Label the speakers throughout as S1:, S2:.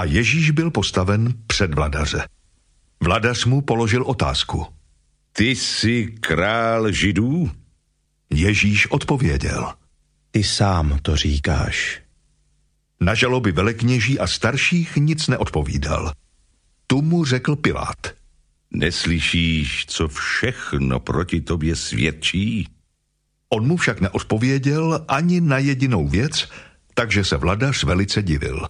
S1: A Ježíš byl postaven před vladaře. Vladař mu položil otázku.
S2: Ty jsi král židů?
S1: Ježíš odpověděl.
S3: Ty sám to říkáš.
S1: Na žaloby velekněží a starších nic neodpovídal. Tu mu řekl Pilát.
S2: Neslyšíš, co všechno proti tobě svědčí?
S1: On mu však neodpověděl ani na jedinou věc, takže se vladař velice divil.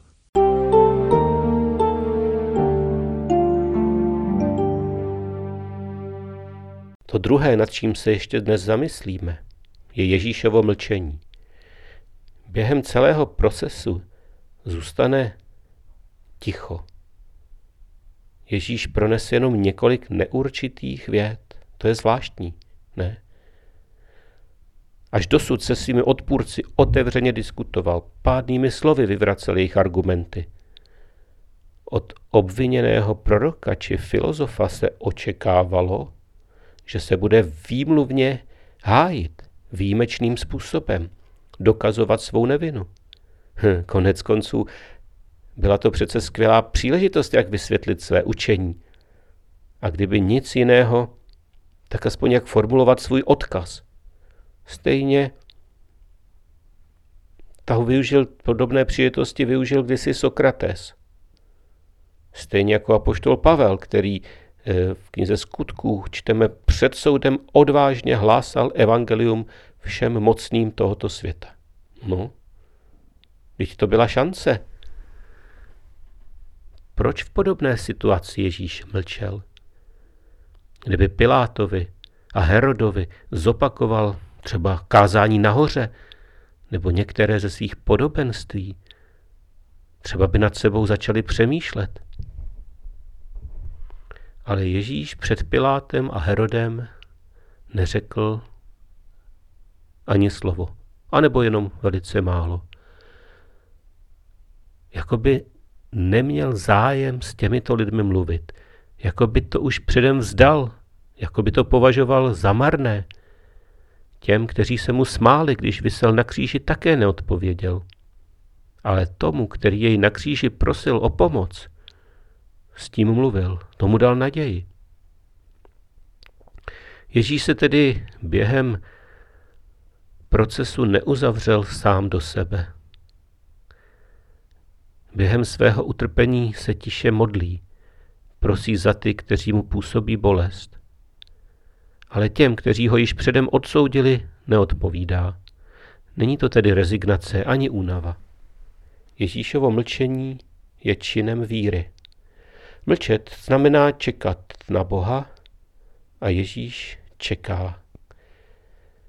S4: To druhé, nad čím se ještě dnes zamyslíme, je Ježíšovo mlčení. Během celého procesu zůstane ticho. Ježíš prones jenom několik neurčitých věd. To je zvláštní, ne? Až dosud se svými odpůrci otevřeně diskutoval, pádnými slovy vyvracel jejich argumenty. Od obviněného proroka či filozofa se očekávalo, že se bude výmluvně hájit výjimečným způsobem, dokazovat svou nevinu. Hm, konec konců byla to přece skvělá příležitost, jak vysvětlit své učení. A kdyby nic jiného, tak aspoň jak formulovat svůj odkaz. Stejně toho využil, podobné příležitosti využil kdysi Sokrates. Stejně jako apoštol Pavel, který v knize skutků čteme před soudem odvážně hlásal evangelium všem mocným tohoto světa. No, teď to byla šance. Proč v podobné situaci Ježíš mlčel? Kdyby Pilátovi a Herodovi zopakoval třeba kázání nahoře nebo některé ze svých podobenství, třeba by nad sebou začali přemýšlet. Ale Ježíš před Pilátem a Herodem neřekl ani slovo, anebo jenom velice málo. Jakoby neměl zájem s těmito lidmi mluvit, jako by to už předem vzdal, jako by to považoval za marné. Těm, kteří se mu smáli, když vysel na kříži, také neodpověděl. Ale tomu, který jej na kříži prosil o pomoc, s tím mluvil, tomu dal naději. Ježíš se tedy během procesu neuzavřel sám do sebe. Během svého utrpení se tiše modlí, prosí za ty, kteří mu působí bolest. Ale těm, kteří ho již předem odsoudili, neodpovídá. Není to tedy rezignace ani únava. Ježíšovo mlčení je činem víry. Mlčet znamená čekat na Boha a Ježíš čeká.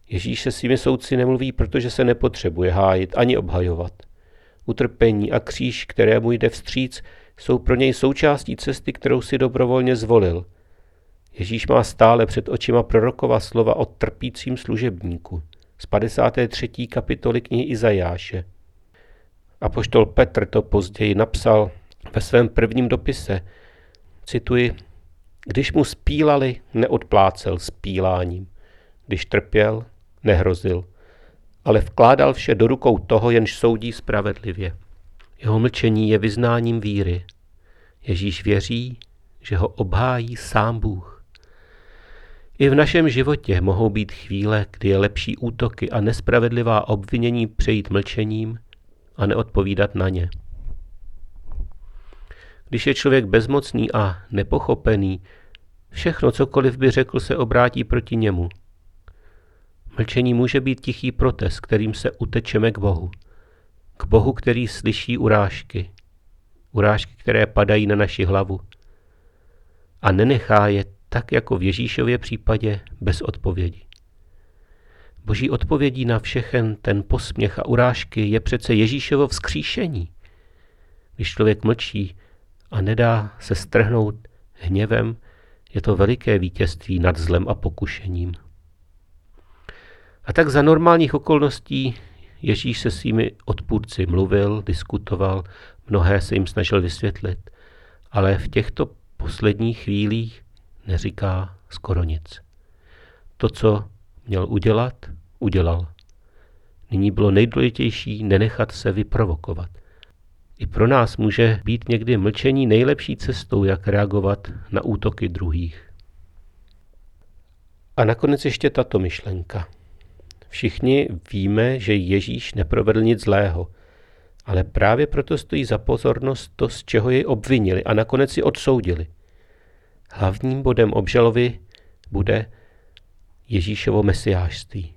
S4: Ježíš se svými soudci nemluví, protože se nepotřebuje hájit ani obhajovat. Utrpení a kříž, kterému jde vstříc, jsou pro něj součástí cesty, kterou si dobrovolně zvolil. Ježíš má stále před očima prorokova slova o trpícím služebníku z 53. kapitoly knihy Izajáše. Apoštol Petr to později napsal ve svém prvním dopise. Cituji, když mu spílali, neodplácel spíláním. Když trpěl, nehrozil ale vkládal vše do rukou toho, jenž soudí spravedlivě. Jeho mlčení je vyznáním víry. Ježíš věří, že ho obhájí sám Bůh. I v našem životě mohou být chvíle, kdy je lepší útoky a nespravedlivá obvinění přejít mlčením a neodpovídat na ně. Když je člověk bezmocný a nepochopený, všechno, cokoliv by řekl, se obrátí proti němu – Mlčení může být tichý protest, kterým se utečeme k Bohu. K Bohu, který slyší urážky. Urážky, které padají na naši hlavu. A nenechá je tak jako v Ježíšově případě bez odpovědi. Boží odpovědí na všechen ten posměch a urážky je přece Ježíšovo vzkříšení. Když člověk mlčí a nedá se strhnout hněvem, je to veliké vítězství nad zlem a pokušením. A tak za normálních okolností Ježíš se svými odpůrci mluvil, diskutoval, mnohé se jim snažil vysvětlit, ale v těchto posledních chvílích neříká skoro nic. To, co měl udělat, udělal. Nyní bylo nejdůležitější nenechat se vyprovokovat. I pro nás může být někdy mlčení nejlepší cestou, jak reagovat na útoky druhých. A nakonec ještě tato myšlenka. Všichni víme, že Ježíš neprovedl nic zlého, ale právě proto stojí za pozornost to, z čeho jej obvinili a nakonec si odsoudili. Hlavním bodem obžalovy bude Ježíšovo mesiářství.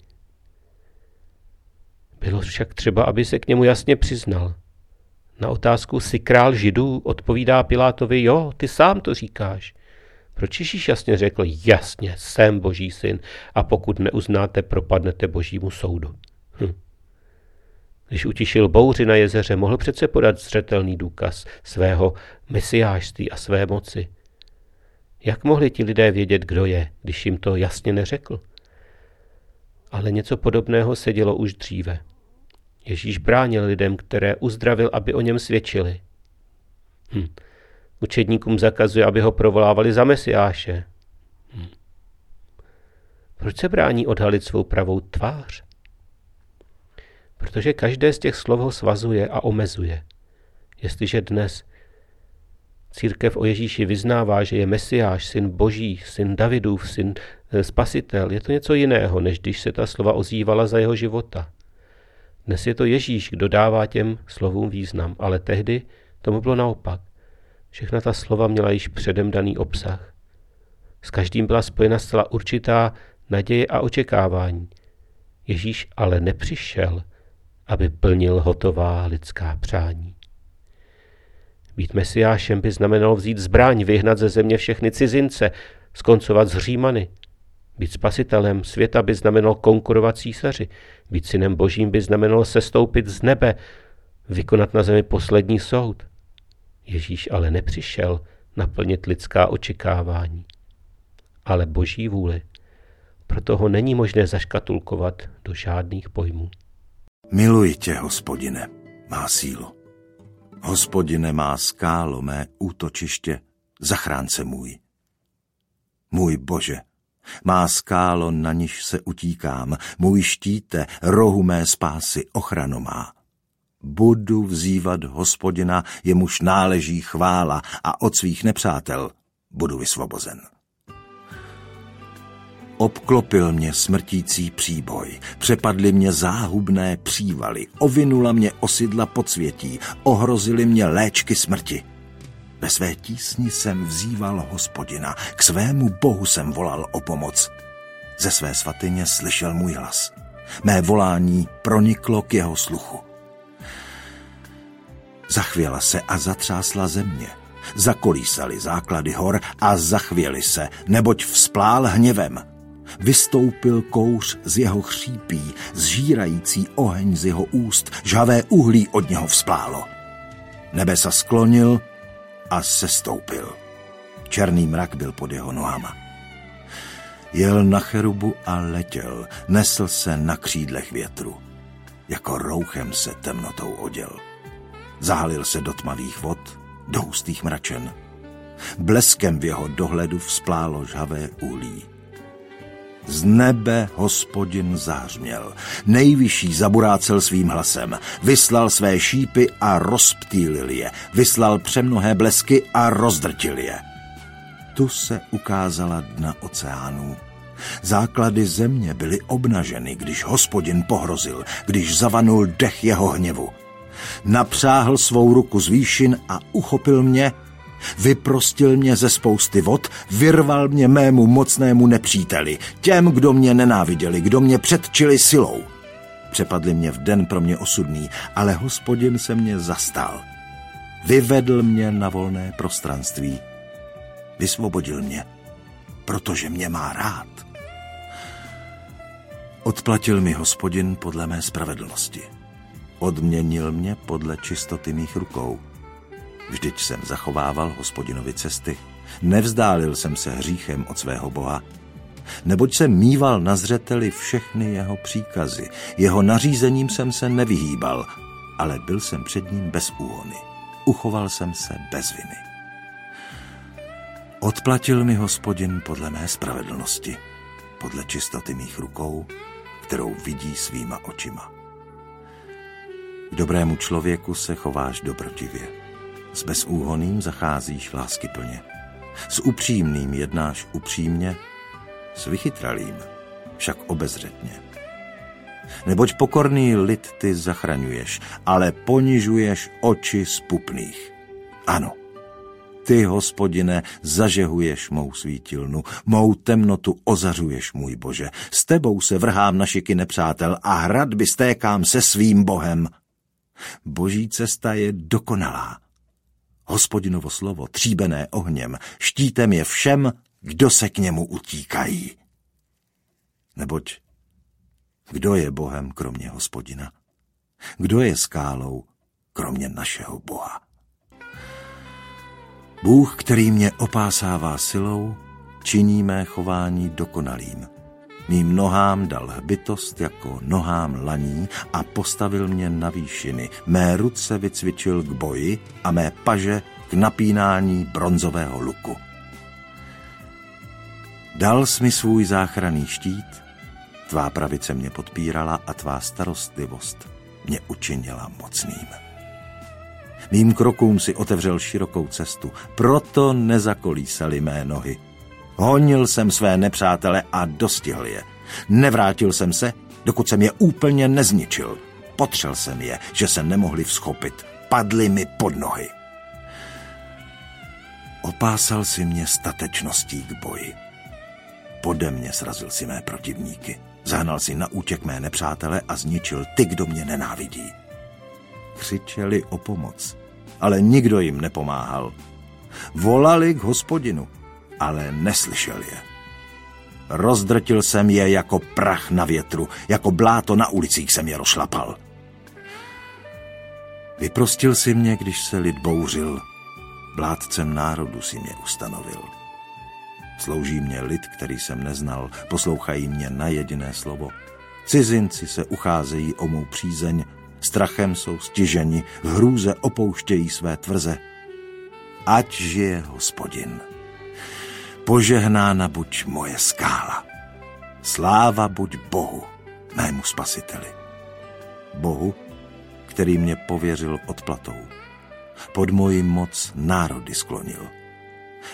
S4: Bylo však třeba, aby se k němu jasně přiznal. Na otázku si král židů odpovídá Pilátovi, jo, ty sám to říkáš. Proč Ježíš jasně řekl, jasně, jsem boží syn a pokud neuznáte, propadnete božímu soudu. Hm. Když utišil bouři na jezeře, mohl přece podat zřetelný důkaz svého mesiářství a své moci. Jak mohli ti lidé vědět, kdo je, když jim to jasně neřekl? Ale něco podobného se dělo už dříve. Ježíš bránil lidem, které uzdravil, aby o něm svědčili. Hm. Učedníkům zakazuje, aby ho provolávali za mesiáše. Hm. Proč se brání odhalit svou pravou tvář? Protože každé z těch slov ho svazuje a omezuje. Jestliže dnes církev o Ježíši vyznává, že je mesiáš, syn boží, syn Davidův, syn eh, spasitel, je to něco jiného, než když se ta slova ozývala za jeho života. Dnes je to Ježíš, kdo dává těm slovům význam, ale tehdy tomu bylo naopak. Všechna ta slova měla již předem daný obsah. S každým byla spojena zcela určitá naděje a očekávání. Ježíš ale nepřišel, aby plnil hotová lidská přání. Být mesiášem by znamenalo vzít zbraň, vyhnat ze země všechny cizince, skoncovat s Římany. Být spasitelem světa by znamenalo konkurovat císaři. Být synem božím by znamenalo sestoupit z nebe, vykonat na zemi poslední soud. Ježíš ale nepřišel naplnit lidská očekávání, ale boží vůli. Proto ho není možné zaškatulkovat do žádných pojmů.
S5: Miluji tě, hospodine, má sílu. Hospodine má skálo mé útočiště, zachránce můj. Můj bože, má skálo, na niž se utíkám, můj štíte, rohu mé spásy, ochranu má. Budu vzývat hospodina, jemuž náleží chvála a od svých nepřátel budu vysvobozen. Obklopil mě smrtící příboj, přepadly mě záhubné přívaly, ovinula mě osidla podsvětí, ohrozily mě léčky smrti. Ve své tísni jsem vzýval hospodina, k svému bohu jsem volal o pomoc. Ze své svatyně slyšel můj hlas. Mé volání proniklo k jeho sluchu. Zachvěla se a zatřásla země. Zakolísali základy hor a zachvěli se, neboť vzplál hněvem. Vystoupil kouř z jeho chřípí, zžírající oheň z jeho úst, žhavé uhlí od něho vzplálo. Nebesa sklonil a sestoupil. Černý mrak byl pod jeho nohama. Jel na cherubu a letěl, nesl se na křídlech větru. Jako rouchem se temnotou oděl. Zahalil se do tmavých vod, do hustých mračen. Bleskem v jeho dohledu vzplálo žhavé úlí. Z nebe hospodin zářměl. Nejvyšší zaburácel svým hlasem. Vyslal své šípy a rozptýlil je. Vyslal přemnohé blesky a rozdrtil je. Tu se ukázala dna oceánů. Základy země byly obnaženy, když hospodin pohrozil, když zavanul dech jeho hněvu. Napřáhl svou ruku z výšin a uchopil mě Vyprostil mě ze spousty vod, vyrval mě mému mocnému nepříteli, těm, kdo mě nenáviděli, kdo mě předčili silou. Přepadli mě v den pro mě osudný, ale hospodin se mě zastal. Vyvedl mě na volné prostranství. Vysvobodil mě, protože mě má rád. Odplatil mi hospodin podle mé spravedlnosti. Odměnil mě podle čistoty mých rukou Vždyť jsem zachovával hospodinovi cesty. Nevzdálil jsem se hříchem od svého Boha. Neboť jsem mýval na zřeteli všechny jeho příkazy. Jeho nařízením jsem se nevyhýbal, ale byl jsem před ním bez úhony. Uchoval jsem se bez viny. Odplatil mi hospodin podle mé spravedlnosti, podle čistoty mých rukou, kterou vidí svýma očima. K dobrému člověku se chováš dobrotivě. S bezúhoným zacházíš láskyplně. S upřímným jednáš upřímně, s vychytralým však obezřetně. Neboť pokorný lid ty zachraňuješ, ale ponižuješ oči spupných. Ano, ty, hospodine, zažehuješ mou svítilnu, mou temnotu ozařuješ, můj bože. S tebou se vrhám na šiky nepřátel a hradby stékám se svým bohem. Boží cesta je dokonalá. Hospodinovo slovo, tříbené ohněm, štítem je všem, kdo se k němu utíkají. Neboť kdo je Bohem kromě hospodina? Kdo je skálou kromě našeho Boha? Bůh, který mě opásává silou, činí mé chování dokonalým. Mým nohám dal hbitost jako nohám laní a postavil mě na výšiny. Mé ruce vycvičil k boji a mé paže k napínání bronzového luku. Dal jsi mi svůj záchranný štít, tvá pravice mě podpírala a tvá starostlivost mě učinila mocným. Mým krokům si otevřel širokou cestu, proto nezakolísaly mé nohy. Honil jsem své nepřátele a dostihl je. Nevrátil jsem se, dokud jsem je úplně nezničil. Potřel jsem je, že se nemohli vzchopit. Padli mi pod nohy. Opásal si mě statečností k boji. Pode mě srazil si mé protivníky. Zahnal si na útěk mé nepřátele a zničil ty, kdo mě nenávidí. Křičeli o pomoc, ale nikdo jim nepomáhal. Volali k hospodinu, ale neslyšel je. Rozdrtil jsem je jako prach na větru, jako bláto na ulicích jsem je rošlapal. Vyprostil si mě, když se lid bouřil, vládcem národu si mě ustanovil. Slouží mě lid, který jsem neznal, poslouchají mě na jediné slovo. Cizinci se ucházejí o mou přízeň, strachem jsou stiženi, v hrůze opouštějí své tvrze. Ať žije hospodin. Požehnána buď moje skála. Sláva buď Bohu, mému spasiteli. Bohu, který mě pověřil odplatou. Pod moji moc národy sklonil.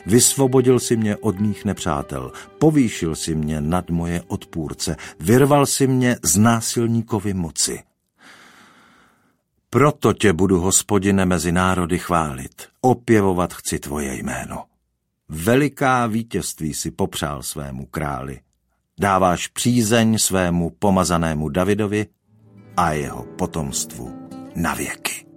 S5: Vysvobodil si mě od mých nepřátel, povýšil si mě nad moje odpůrce, vyrval si mě z násilníkovy moci. Proto tě budu, hospodine, mezi národy chválit, opěvovat chci tvoje jméno. Veliká vítězství si popřál svému králi. Dáváš přízeň svému pomazanému Davidovi a jeho potomstvu na věky.